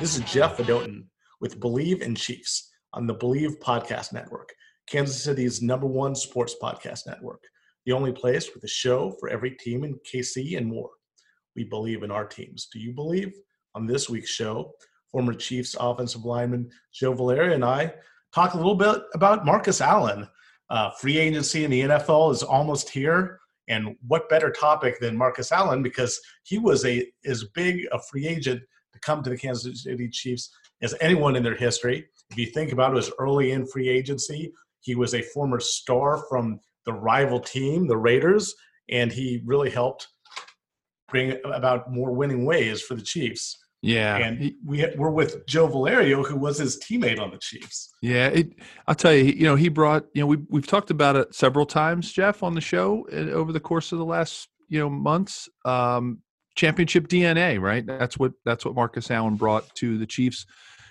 This is Jeff Adotin with Bleav in Chiefs on the Bleav Podcast Network, Kansas City's number one sports podcast network, the only place with a show for every team in KC and more. We believe in our teams. Do you believe? On this week's show, former Chiefs offensive lineman Joe Valerio and I talk a little bit about Marcus Allen. Uh, free agency in the NFL is almost here. And what better topic than Marcus Allen because he was a as big a free agent to come to the Kansas City Chiefs as anyone in their history. If you think about it, it was early in free agency. He was a former star from the rival team, the Raiders, and he really helped bring about more winning ways for the Chiefs. Yeah, and we we're with Joe Valerio, who was his teammate on the Chiefs. Yeah, it, I'll tell you, you know, he brought, you know, we we've talked about it several times, Jeff, on the show uh, over the course of the last you know months. Um, championship DNA, right? That's what that's what Marcus Allen brought to the Chiefs.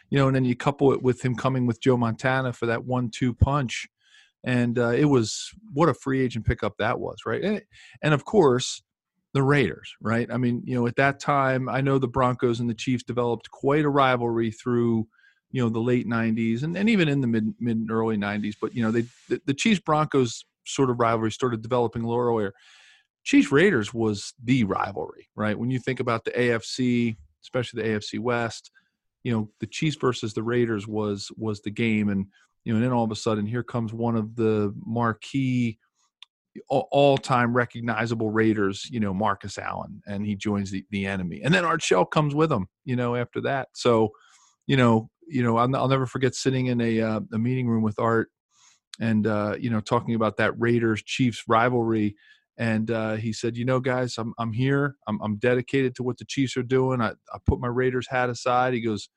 You know, and then you couple it with him coming with Joe Montana for that one-two punch, and uh, it was what a free agent pickup that was, right? And, and of course the Raiders, right? I mean, you know, at that time, I know the Broncos and the Chiefs developed quite a rivalry through, you know, the late '90s and, and even in the mid mid early '90s. But you know, they the, the Chiefs Broncos sort of rivalry started developing a little earlier. Chiefs Raiders was the rivalry, right? When you think about the AFC, especially the AFC West, you know, the Chiefs versus the Raiders was was the game, and you know, and then all of a sudden, here comes one of the marquee all-time recognizable Raiders, you know, Marcus Allen, and he joins the, the enemy, and then Art Shell comes with him, you know, after that. So, you know, you know, I'll, I'll never forget sitting in a uh, a meeting room with Art, and uh, you know, talking about that Raiders Chiefs rivalry, and uh, he said, you know, guys, I'm I'm here, I'm I'm dedicated to what the Chiefs are doing. I I put my Raiders hat aside. He goes,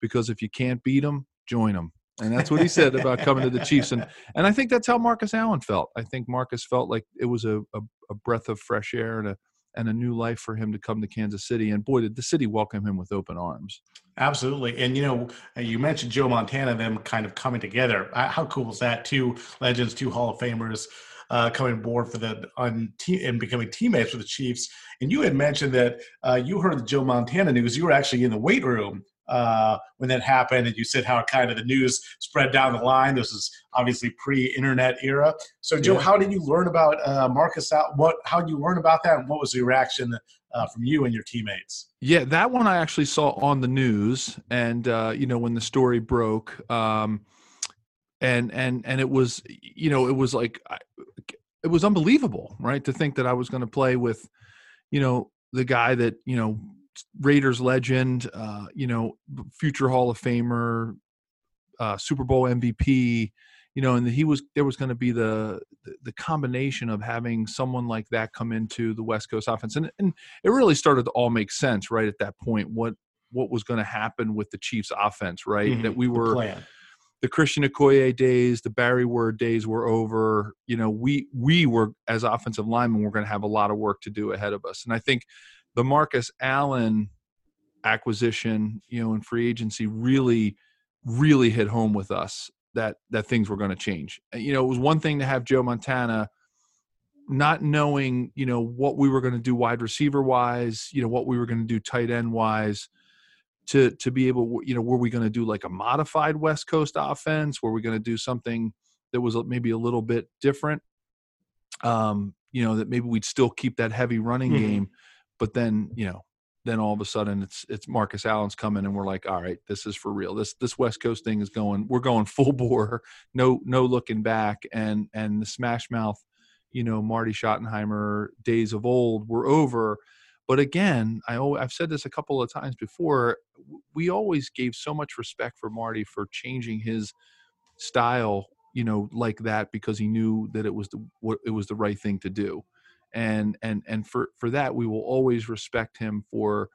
because if you can't beat them, join them and that's what he said about coming to the Chiefs. And and I think that's how Marcus Allen felt. I think Marcus felt like it was a, a, a, breath of fresh air and a and a new life for him to come to Kansas City. And boy, did the city welcome him with open arms. Absolutely. And you know, you mentioned Joe Montana, them kind of coming together. How cool is that? Two legends, two Hall of Famers. Uh, coming aboard for the on te- and becoming teammates with the Chiefs. And you had mentioned that uh, you heard the Joe Montana news. You were actually in the weight room uh, when that happened, and you said how kind of the news spread down the line. This is obviously pre-internet era. So, Joe, yeah. how did you learn about uh, Marcus out? What? How did you learn about that, and what was the reaction uh, from you and your teammates? Yeah, that one I actually saw on the news, and uh, you know when the story broke, um, and and and it was you know it was like it was unbelievable, right? To think that I was going to play with, you know, the guy that you know Raiders legend, uh, you know, future Hall of Famer, uh, Super Bowl MVP, you know, and he was there was going to be the, the, combination of having someone like that come into the West Coast offense, and and it really started to all make sense right at that point. What what was going to happen with the Chiefs' offense, right? Mm-hmm. That we were the, Christian Okoye days, the Barry Word days were over. You know, we we were as offensive linemen, we're going to have a lot of work to do ahead of us, and I think the Marcus Allen acquisition, you know, in free agency really, really hit home with us that that things were going to change. You know, it was one thing to have Joe Montana not knowing, you know, what we were going to do wide receiver wise, you know, what we were going to do tight end wise to to be able, you know, were we going to do like a modified West Coast offense? Were we going to do something that was maybe a little bit different? Um, you know, that maybe we'd still keep that heavy running mm-hmm. game but then, you know, then all of a sudden it's it's Marcus Allen's coming and we're like, all right, this is for real. This this West Coast thing is going. We're going full bore, no no looking back. And and the Smash Mouth, you know, Marty Schottenheimer days of old were over. But again, I I've said this a couple of times before. We always gave so much respect for Marty for changing his style, you know, like that because he knew that it was the what it was the right thing to do and and and for for that we will always respect him for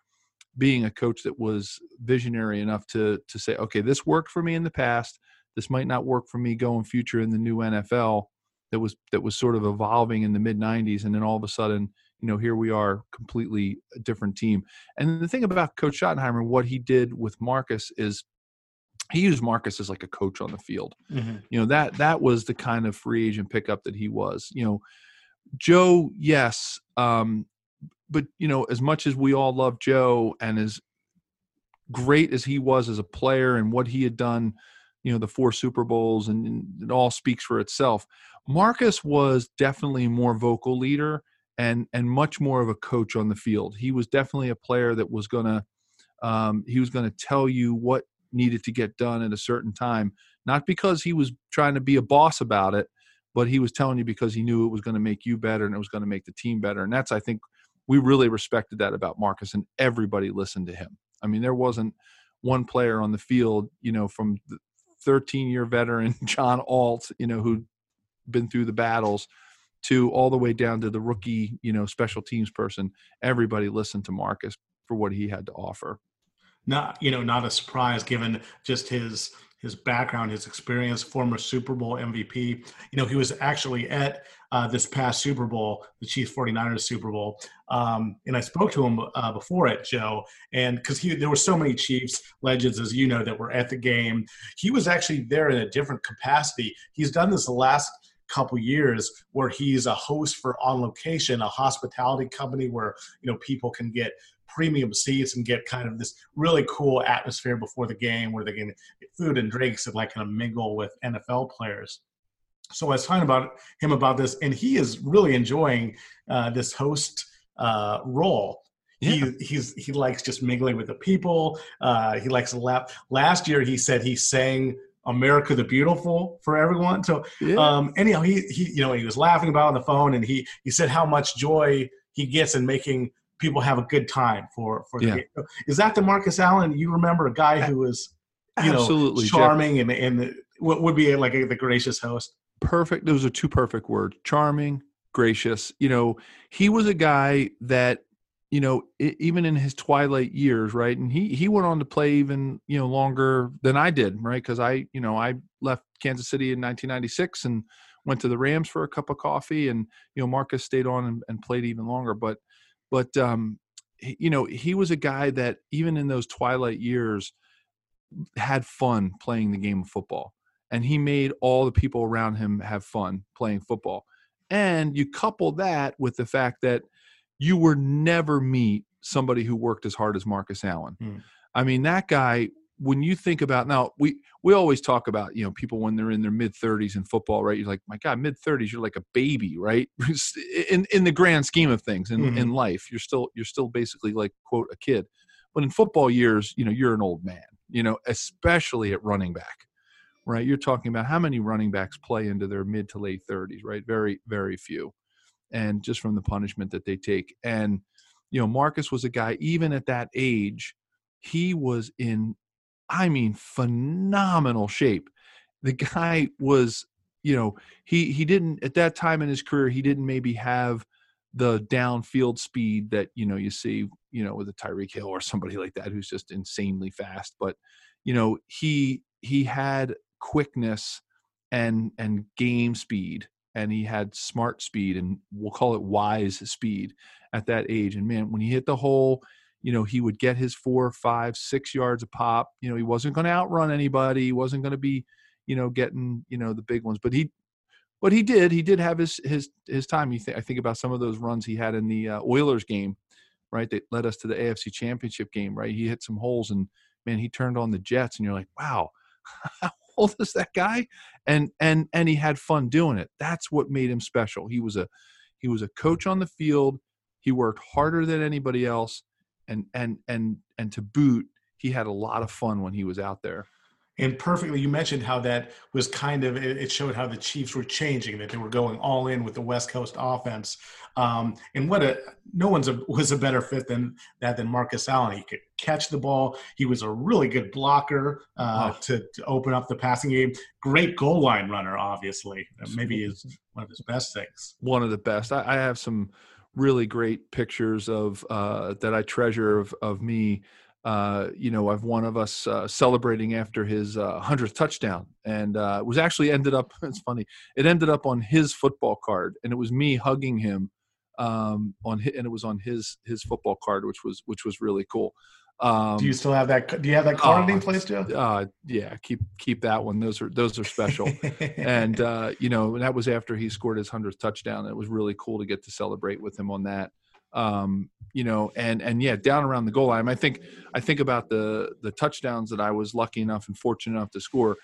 being a coach that was visionary enough to to say okay this worked for me in the past this might not work for me going future in the new NFL that was that was sort of evolving in the mid 90s and then all of a sudden you know here we are completely a different team and the thing about coach Schottenheimer what he did with Marcus is he used Marcus as like a coach on the field. Mm-hmm. You know that that was the kind of free agent pickup that he was. You know, Joe, yes, um, but you know, as much as we all love Joe and as great as he was as a player and what he had done, you know, the four Super Bowls and, and it all speaks for itself. Marcus was definitely a more vocal leader and and much more of a coach on the field. He was definitely a player that was to um, he was to tell you what needed to get done at a certain time, not because he was trying to be a boss about it, but he was telling you because he knew it was going to make you better and it was going to make the team better. And that's I think we really respected that about Marcus, and everybody listened to him. I mean, there wasn't one player on the field, you know, from the 13 year veteran John Alt, you know, who'd been through the battles to all the way down to the rookie, you know, special teams person. Everybody listened to Marcus for what he had to offer. Not, you know, not a surprise given just his his background, his experience, former Super Bowl MVP. You know, he was actually at uh, this past Super Bowl, the Chiefs 49ers Super Bowl. Um, and I spoke to him uh, before it, Joe, and because he there were so many Chiefs legends, as you know, that were at the game. He was actually there in a different capacity. He's done this the last couple years where he's a host for on location a hospitality company where you know people can get premium seats and get kind of this really cool atmosphere before the game where they can get food and drinks and like kind of mingle with NFL players. So I was talking about him about this, and he is really enjoying uh, this host uh, role. Yeah. He he's he likes just mingling with the people. Uh, he likes to laugh. Last year, he said he sang America the Beautiful for everyone. So yeah. um, anyhow, he he you know he was laughing about on the phone, and he he said how much joy he gets in making people have a good time for for yeah. the Is that the Marcus Allen you remember? A guy who was you Absolutely, know charming Jeff. and and what would be like a, the gracious host. Perfect. Those are two perfect words: charming, gracious. You know, he was a guy that you know, even in his twilight years, right? And he he went on to play even you know longer than I did, right? Because I you know I left Kansas City in 1996 and went to the Rams for a cup of coffee, and you know Marcus stayed on and, and played even longer. But but um, he, you know he was a guy that even in those twilight years had fun playing the game of football, and he made all the people around him have fun playing football. And you couple that with the fact that you would never meet somebody who worked as hard as Marcus Allen. Mm. I mean, that guy. When you think about now, we we always talk about you know people when they're in their mid 30s in football, right? You're like, my God, mid 30s, you're like a baby, right? in in the grand scheme of things, in mm-hmm. in life, you're still you're still basically like quote a kid. But in football years, you know, you're an old man. You know, especially at running back, right? You're talking about how many running backs play into their mid to late 30s, right? Very very few and just from the punishment that they take. And, you know, Marcus was a guy, even at that age, he was in, I mean, phenomenal shape. The guy was, you know, he he didn't at that time in his career, he didn't maybe have the downfield speed that you know you see, you know, with a Tyreek Hill or somebody like that who's just insanely fast. But you know, he he had quickness and and game speed and he had smart speed and we'll call it wise speed at that age. And man, when he hit the hole, you know, he would get his four, five, six yards a pop. You know, he wasn't going to outrun anybody. He wasn't going to be, you know, getting, you know, the big ones, but he, but he did, he did have his, his, his time. You think, I think about some of those runs he had in the uh, Oilers game, right? That led us to the AFC championship game, right? He hit some holes and man, he turned on the Jets and you're like, wow, old is that guy? And and and he had fun doing it. That's what made him special. He was a he was a coach on the field. He worked harder than anybody else, and and and and to boot, he had a lot of fun when he was out there and perfectly you mentioned how that was kind of it showed how the chiefs were changing that they were going all in with the west coast offense. Um, and what a no one's a, was a better fit than that than marcus allen. He could catch the ball. He was a really good blocker uh, to, to, open up the passing game. Great goal line runner obviously. Maybe is one of his best things. One of the best. I, I have some really great pictures of uh, that i treasure of, of me uh, you know, I've one of us uh, celebrating after his uh, hundredth touchdown, and uh, it was actually ended up. It's funny. It ended up on his football card, and it was me hugging him um, on, his, and it was on his his football card, which was which was really cool. Um, do you still have that? Do you have that card in place, Joe? Uh, yeah, keep keep that one. Those are those are special, and uh, you know that was after he scored his hundredth touchdown. It was really cool to get to celebrate with him on that. Um, you know, and and yeah, down around the goal line. I think I think about the the touchdowns that I was lucky enough and fortunate enough to score.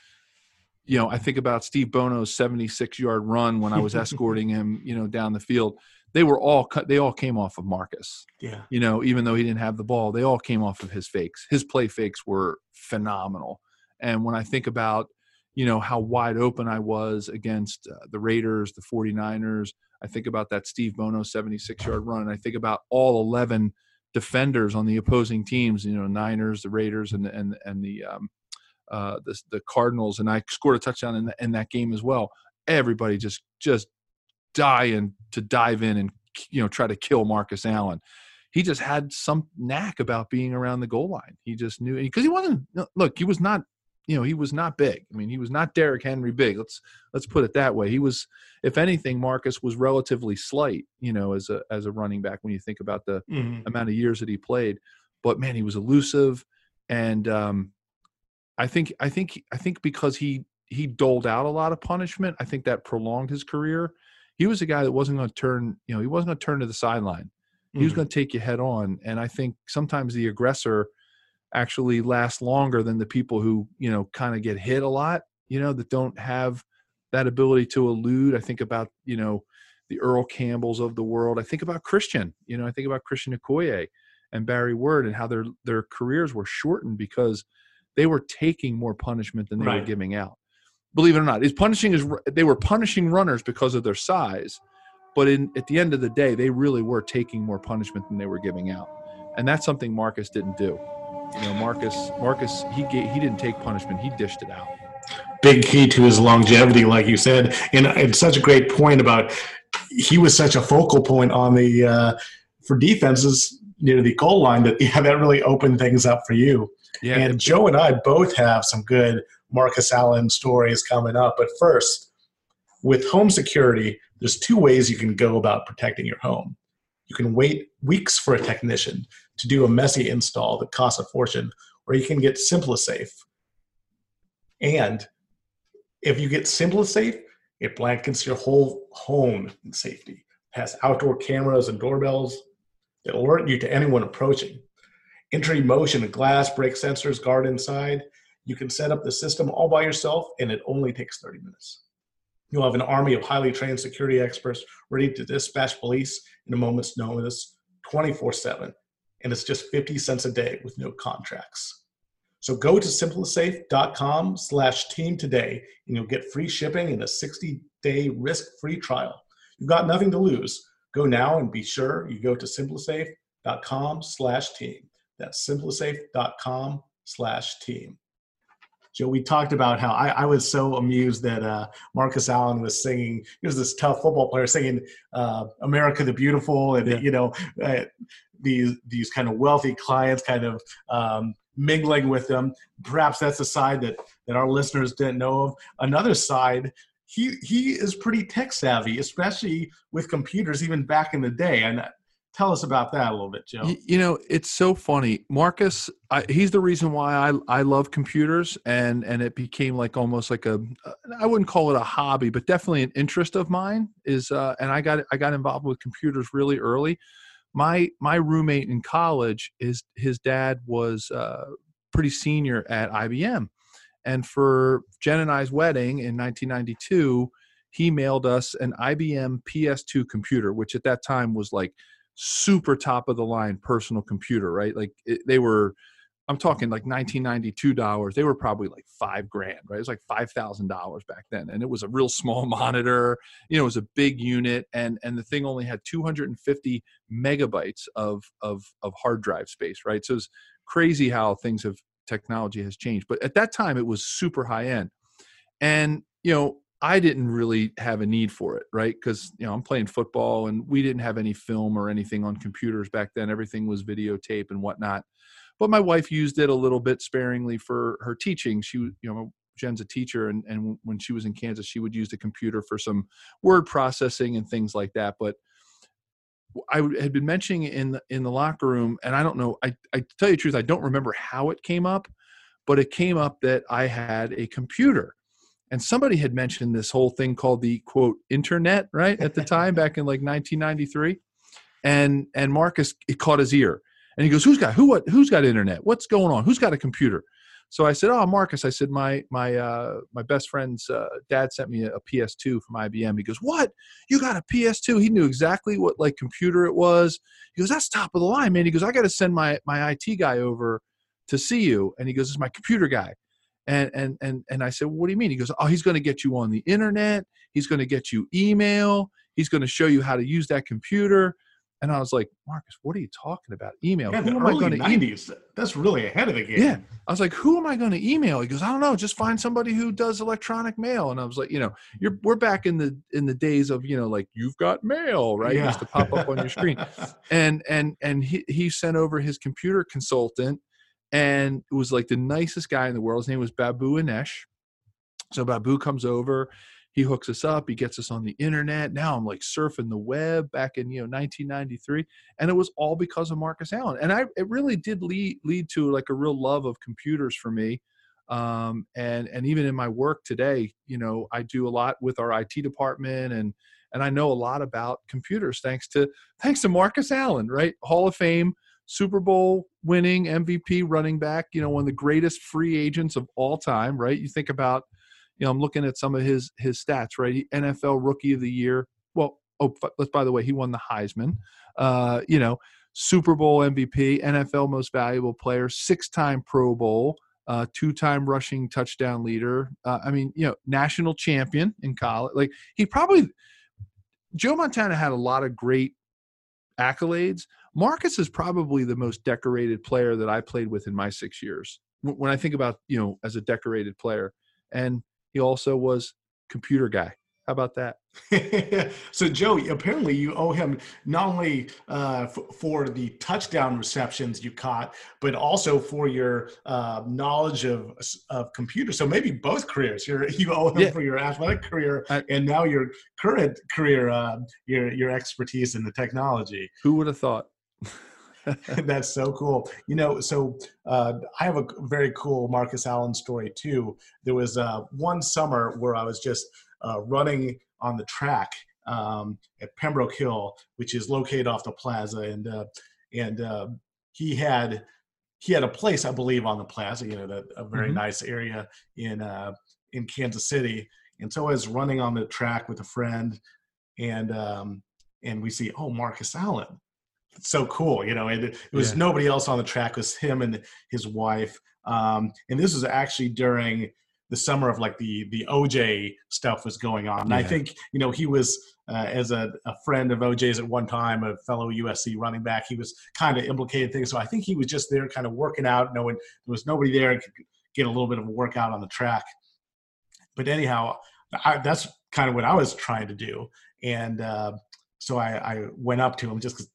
You know, I think about Steve Bono's 76 yard run when I was escorting him, you know, down the field. They were all cut. They all came off of Marcus. Yeah. You know, even though he didn't have the ball, they all came off of his fakes. His play fakes were phenomenal. And when I think about, you know, how wide open I was against uh, the Raiders, the 49ers, I think about that Steve Bono 76 yard run. And I think about all 11 defenders on the opposing teams, you know, Niners, the Raiders, and, and, and the, um, uh, the, the Cardinals. And I scored a touchdown in, the, in that game as well. Everybody just, just dying to dive in and, you know, try to kill Marcus Allen. He just had some knack about being around the goal line. He just knew because he wasn't, look, he was not you know he was not big. I mean, he was not Derrick Henry big. Let's let's put it that way. He was, if anything, Marcus was relatively slight. You know, as a as a running back when you think about the mm-hmm. amount of years that he played. But man, he was elusive, and um, I think I think I think because he he doled out a lot of punishment, I think that prolonged his career. He was a guy that wasn't going to turn. You know, he wasn't going to turn to the sideline. He mm-hmm. was going to take you head on, and I think sometimes the aggressor actually last longer than the people who you know kind of get hit a lot you know that don't have that ability to elude i think about you know the earl campbells of the world. I think about christian you know i think about christian okoye and barry word and how their their careers were shortened because they were taking more punishment than they right. were giving out. Believe it or not is punishing is they were punishing runners because of their size but in at the end of the day they really were taking more punishment than they were giving out and that's something marcus didn't do you know, Marcus, Marcus, he gave, he didn't take punishment; he dished it out. Big key to his longevity, like you said, and it's such a great point about he was such a focal point on the uh, for defenses near the goal line that yeah, that really opened things up for you. Yeah. And Joe and I both have some good Marcus Allen stories coming up. But first, with home security, there's two ways you can go about protecting your home. You can wait weeks for a technician to do a messy install that costs a fortune, or you can get SimpliSafe. And if you get SimpliSafe, it blankets your whole home in safety. It has outdoor cameras and doorbells that alert you to anyone approaching. Entry motion and glass break sensors guard inside. You can set up the system all by yourself, and it only takes 30 minutes. You'll have an army of highly trained security experts ready to dispatch police in a moment's notice 24 7 and it's just 50 cents a day with no contracts. So go to simplisafe.com slash team today and you'll get free shipping and a 60-day risk-free trial. You've got nothing to lose. Go now and be sure you go to simplisafe.com slash team. That's simplisafe.com slash team. Joe, we talked about how I, I was so amused that uh, Marcus Allen was singing. He was this tough football player singing uh, "America the Beautiful," and yeah. you know, uh, these these kind of wealthy clients kind of um, mingling with them. Perhaps that's a side that that our listeners didn't know of. Another side, he he is pretty tech savvy, especially with computers, even back in the day. And tell us about that a little bit, Joe. You know, it's so funny, Marcus. I, he's the reason why I I love computers, and and it became like almost like a I wouldn't call it a hobby, but definitely an interest of mine. Is uh, and I got I got involved with computers really early my my roommate in college is his dad was uh, pretty senior at IBM, and for Jen and I's wedding in 1992, he mailed us an IBM PS2 computer, which at that time was like super top of the line personal computer, right? Like it, they were I'm talking like 1992 dollars. They were probably like five grand, right? It was like five thousand dollars back then, and it was a real small monitor. You know, it was a big unit, and and the thing only had 250 megabytes of of of hard drive space, right? So it's crazy how things have technology has changed. But at that time, it was super high end, and you know, I didn't really have a need for it, right? Because you know I'm playing football, and we didn't have any film or anything on computers back then. Everything was videotape and whatnot but my wife used it a little bit sparingly for her teaching. She, you know, Jen's a teacher, and, and when she was in Kansas, she would use the computer for some word processing and things like that. But I had been mentioning in the in the locker room, and I don't know. I I tell you the truth, I don't remember how it came up, but it came up that I had a computer, and somebody had mentioned this whole thing called the quote internet right at the time back in like 1993 and and Marcus it caught his ear, and he goes, "Who's got who? What? Who's got internet? What's going on? Who's got a computer?" So I said, "Oh, Marcus." I said, "My my uh, my best friend's uh, dad sent me a, a PS2 from IBM." He goes, "What? You got a PS2?" He knew exactly what like computer it was. He goes, "That's top of the line, man." He goes, "I got to send my my IT guy over to see you," and he goes, "This is my computer guy." And and and and I said, well, "What do you mean?" He goes, "Oh, he's going to get you on the internet. He's going to get you email. He's going to show you how to use that computer." And I was like, Marcus, what are you talking about? Email. Yeah, who am I going to email? That's really ahead of the game. Yeah. I was like, who am I going to email? He goes, I don't know. Just find somebody who does electronic mail. And I was like, you know, you're we're back in the in the days of, you know, like you've got mail, right? It Yeah. used to pop up on your screen. And and and he he sent over his computer consultant and it was like the nicest guy in the world. His name was Babu Anesh. So Babu comes over, he hooks us up, he gets us on the internet. Now I'm like surfing the web back in you know 1993, and it was all because of Marcus Allen. And I it really did lead lead to like a real love of computers for me. Um, and and even in my work today, you know, I do a lot with our IT department and and I know a lot about computers thanks to thanks to Marcus Allen, right? Hall of Fame, Super Bowl winning MVP running back, you know, one of the greatest free agents of all time, right? You think about, you know, I'm looking at some of his his stats, right? He, NFL Rookie of the Year. Well, oh, let's by the way, he won the Heisman. Uh, you know, Super Bowl MVP, NFL Most Valuable Player, six-time Pro Bowl, uh, two-time rushing touchdown leader. Uh, I mean, you know, national champion in college. Like he probably Joe Montana had a lot of great accolades. Marcus is probably the most decorated player that I played with in my six years. When I think about you know as a decorated player, and he also was computer guy. How about that? so Joe, apparently you owe him not only uh, f- for the touchdown receptions you caught, but also for your uh, knowledge of of computers. So maybe both careers. You're, you owe him Yeah. for your athletic career I- and now your current career, uh, your your expertise in the technology. Who would have thought? That's so cool. You know, so uh, I have a very cool Marcus Allen story too. There was uh, one summer where I was just uh, running on the track um, at Pembroke Hill, which is located off the plaza, and uh, and uh, he had he had a place, I believe, on the plaza. You know, that a very Mhm. nice area in uh, in Kansas City. And so I was running on the track with a friend, and um, and we see, oh, Marcus Allen so cool you know and it, it was Yeah. nobody else on the track it was him and his wife um and this was actually during the summer of like the the oj stuff was going on and i think you know he was uh, as a, a friend of oj's at one time a fellow usc running back he was kind of implicated things so i think he was just there kind of working out knowing there was nobody there and could get a little bit of a workout on the track but anyhow I, that's kind of what i was trying to do and uh, so I, I went up to him just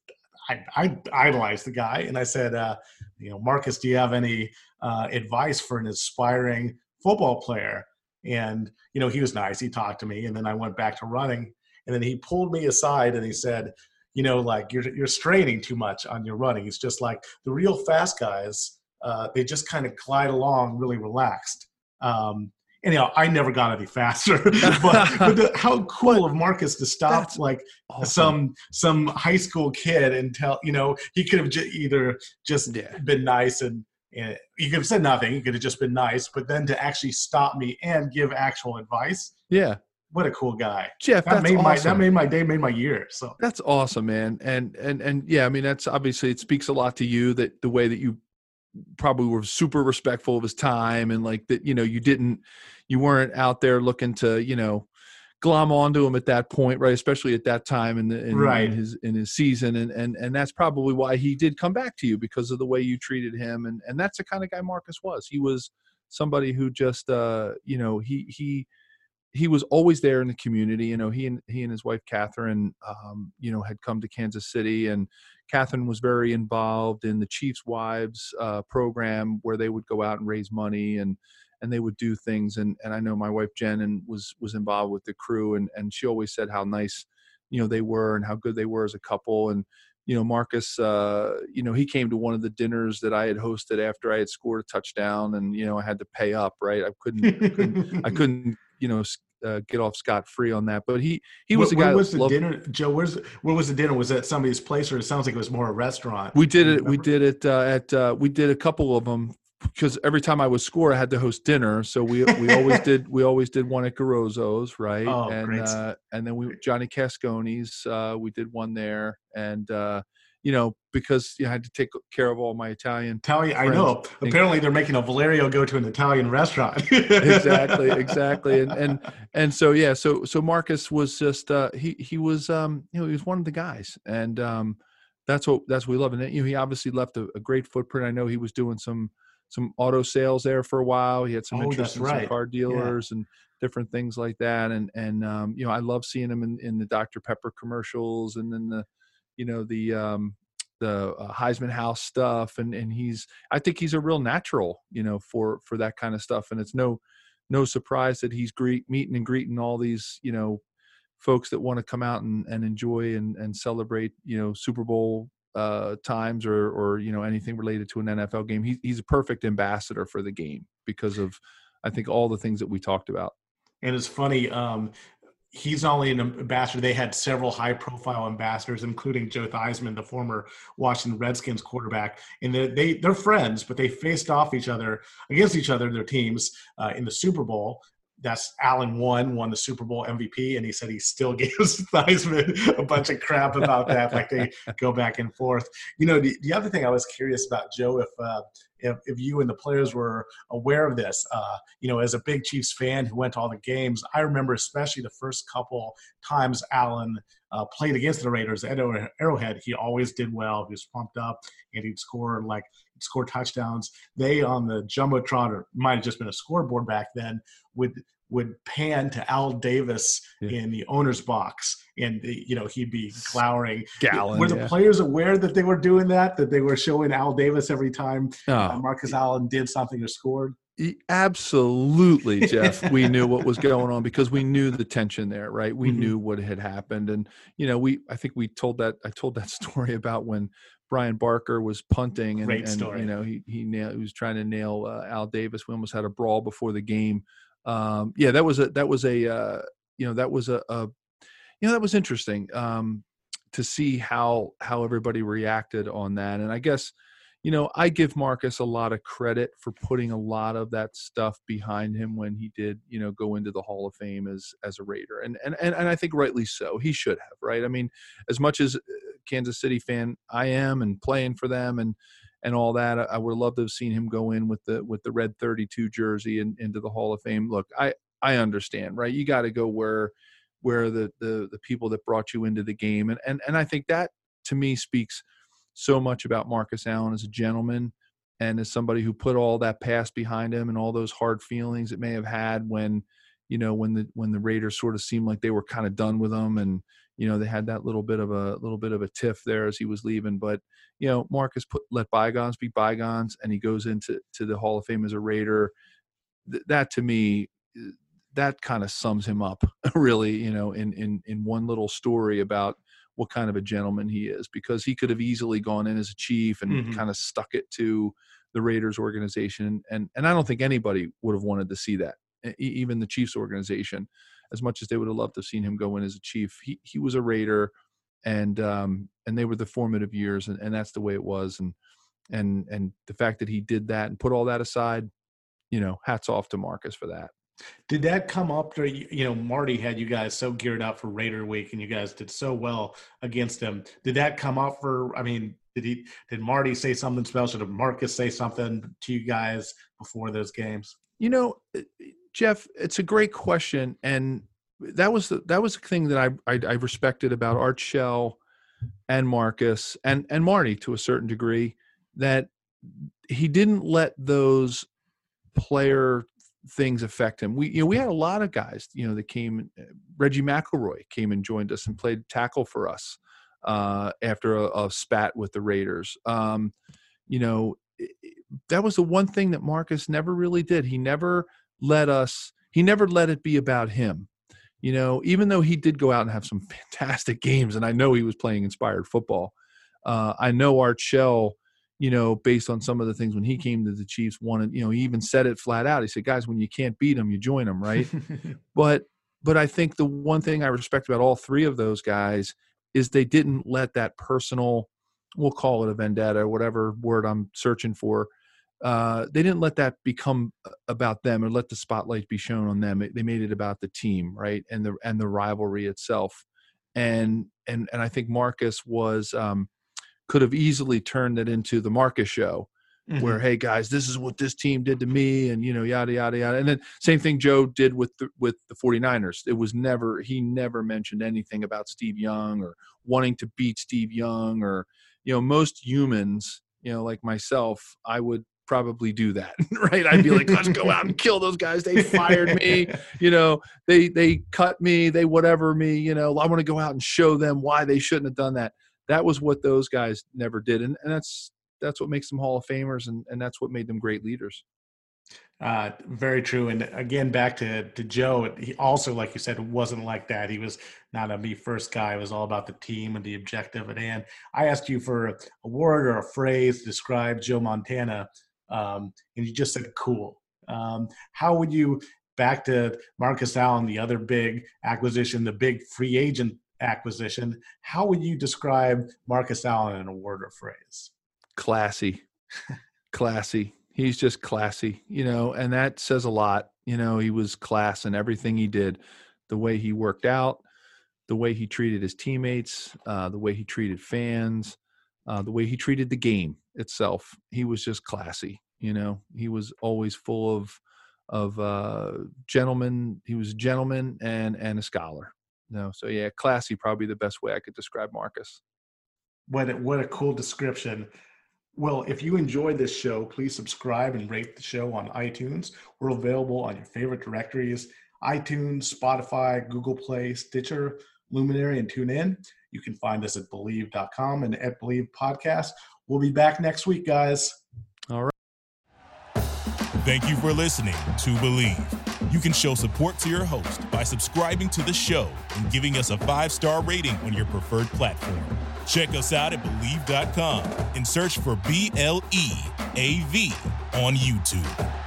I, I idolized the guy and I said, uh, you know, Marcus, do you have any uh, advice for an aspiring football player? And, you know, he was nice. He talked to me and then I went back to running and then he pulled me aside and he said, you know, like you're, you're straining too much on your running. It's just like the real fast guys, uh, they just kind of glide along really relaxed. Um, anyhow, I never got any faster, but, but the, how cool of Marcus to stop That's like Awesome. some some high school kid and tell you know he could have j- either just Yeah. been nice and, and he could have said nothing he could have just been nice but then to actually stop me and give actual advice Yeah, what a cool guy Jeff. that made my that made my day made my year so That's awesome, man. And and and yeah, I mean that's obviously it speaks a lot to you that the way that you probably were super respectful of his time and like that you know you didn't you weren't out there looking to you know glom onto him at that point right especially at that time in the in, Right. in his in his season and and and that's probably why he did come back to you because of the way you treated him and and that's the kind of guy Marcus was he was somebody who just uh you know he he he was always there in the community. You know, he and he and his wife Catherine, um, you know, had come to Kansas City, and Catherine was very involved in the Chiefs Wives uh, program, where they would go out and raise money and and they would do things. And and I know my wife Jen and was was involved with the crew, and and she always said how nice, you know, they were and how good they were as a couple. And you know, Marcus, uh, you know, he came to one of the dinners that I had hosted after I had scored a touchdown, and you know, I had to pay up. Right, I couldn't, I couldn't I couldn't, you know, uh, get off scot free on that. But he he was where, a guy. Where was the loved, dinner, Joe? Where's where was the dinner? Was that somebody's place, or it sounds like it was more a restaurant? We did it. We did it uh, at. Uh, we did a couple of them because every time I would score, I had to host dinner. So we we always did we always did one at Garozzo's, right? Oh, and great. uh, and then we Johnny Cascone's. Uh, we did one there, and uh, you know because you know, I had to take care of all my Italian. Italian. I know. Apparently, they're making a Valerio go to an Italian restaurant. exactly, exactly, and and and so yeah, so so Marcus was just uh, he he was um you know he was one of the guys, and um that's what that's what we love, and you know he obviously left a, a great footprint. I know he was doing some some auto sales there for a while. He had some Oh, interest in right. some car dealers and different things like that. And and um, you know, I love seeing him in, in the Dr Pepper commercials and then the you know the um, the uh, Heisman House stuff. And and he's I think he's a real natural, you know, for for that kind of stuff. And it's no no surprise that he's greet meeting and greeting all these you know folks that want to come out and, and enjoy and, and celebrate you know Super Bowl uh, times or or you know anything related to an NFL game. He, he's a perfect ambassador for the game because of I think all the things that we talked about. and it's funny. Um, he's only an ambassador; they had several high-profile ambassadors, including Joe Theismann, the former Washington Redskins quarterback. And they, they they're friends, but they faced off each other against each other, their teams uh, in the Super Bowl. That's Allen won, won the Super Bowl MVP, and he said he still gives Theismann a bunch of crap about that. like they go back and forth. You know, the, the other thing I was curious about, Joe, if uh, if, if you and the players were aware of this, uh, you know, as a big Chiefs fan who went to all the games, I remember especially the first couple times Allen uh, played against the Raiders at Arrowhead. He always did well. He was pumped up, and he'd score like score touchdowns. They on the jumbotron, or might have just been a scoreboard back then, would would pan to Al Davis Yeah. in the owner's box, and you know he'd be glowering. Gallon, were the yeah. players aware that they were doing that? That they were showing Al Davis every time uh, Oh, Marcus Allen did something or scored? Absolutely, Jeff. we knew what was going on because we knew the tension there, right? We Mhm. knew what had happened, and you know, we I think we told that I told that story about when Bryan Barker was punting, and, and you know he he, nailed, he was trying to nail uh, Al Davis. We almost had a brawl before the game. Um, yeah, that was a that was a uh, you know that was a, a you know that was interesting um, to see how how everybody reacted on that, and I guess you know, I give Marcus a lot of credit for putting a lot of that stuff behind him when he did, you know, go into the Hall of Fame as as a Raider, and and and, and I think rightly so. He should have, right? I mean, as much as uh, Kansas City fan I am and playing for them and and all that, I, would love to have seen him go in with the with the red 32 jersey and into the Hall of Fame. Look, I I understand, right? You got to go where where the the the people that brought you into the game, and and and I think that to me speaks so much about Marcus Allen as a gentleman and as somebody who put all that past behind him and all those hard feelings it may have had when you know when the when the Raiders sort of seemed like they were kind of done with him and you know they had that little bit of a little bit of a tiff there as he was leaving but you know Marcus put let bygones be bygones and he goes into to the Hall of Fame as a Raider Th- that to me eh, that kind of sums him up really you know in in in one little story about what kind of a gentleman he is because he could have easily gone in as a chief and Mhm. kind of stuck it to the Raiders organization and and I don't think anybody would have wanted to see that e- even the Chiefs organization as much as they would have loved to have seen him go in as a chief he he was a Raider and um and they were the formative years and, and that's the way it was and and and the fact that he did that and put all that aside you know hats off to Marcus for that Did that come up during, you know, Marty had you guys so geared up for Raider Week and you guys did so well against him. Did that come up for, I mean, did he, did Marty say something special? Did Marcus say something to you guys before those games? You know, Jeff, it's a great question, and that was the that was the thing that I I, I respected about Art Shell and Marcus and and Marty to a certain degree that he didn't let those player things affect him. We you know we had a lot of guys you know that came. uh, Reggie McElroy came and joined us and played tackle for us uh, after a, a spat with the Raiders. Um, you know i- i- that was the one thing that Marcus never really did. He never let us. He never let it be about him. You know, even though he did go out and have some fantastic games, and I know he was playing inspired football. Uh, I know Art Shell, you know, based on some of the things when he came to the Chiefs, wanted, you know, he even said it flat out. He said, "Guys, when you can't beat them, you join them, right?" but but I think the one thing I respect about all three of those guys is they didn't let that personal, we'll call it a vendetta, whatever word I'm searching for. Uh, they didn't let that become about them or let the spotlight be shown on them. They made it about the team, right, and the and the rivalry itself. And and and I think Marcus was um, could have easily turned it into the Marcus show, mm-hmm. where hey guys this is what this team did to me and you know yada yada yada and then same thing joe did with the with the 49ers it was never he never mentioned anything about steve young or wanting to beat steve young or you know most humans you know like myself i would probably do that right i'd be like let's go out and kill those guys they fired me you know they they cut me they whatever me you know i want to go out and show them why they shouldn't have done that that was what those guys never did and, and that's that's what makes them Hall of Famers, and and that's what made them great leaders. Uh, very true. And again, back to to Joe, he also, like you said, wasn't like that. He was not a me first guy. It was all about the team and the objective at hand. I asked you for a word or a phrase to describe Joe Montana, um, and you just said "cool." Um, how would you back to Marcus Allen, the other big acquisition, the big free agent acquisition? How would you describe Marcus Allen in a word or phrase? classy, classy. He's just classy, you know, and that says a lot. You know, he was class in everything he did, the way he worked out, the way he treated his teammates, uh, the way he treated fans, uh, the way he treated the game itself. He was just classy. You know, he was always full of of uh, gentleman. He was a gentleman and and a scholar. You know, so yeah, classy probably the best way I could describe Marcus. What a, what a cool description. Well, if you enjoyed this show, please subscribe and rate the show on iTunes. We're available on your favorite directories iTunes, Spotify, Google Play, Stitcher, Luminary, and TuneIn. You can find us at Bleav.com and at Bleav Podcast. We'll be back next week, guys. All right. Thank you for listening to Bleav. You can show support to your host by subscribing to the show and giving us a five star rating on your preferred platform. Check us out at Bleav.com and search for B L E A V on YouTube.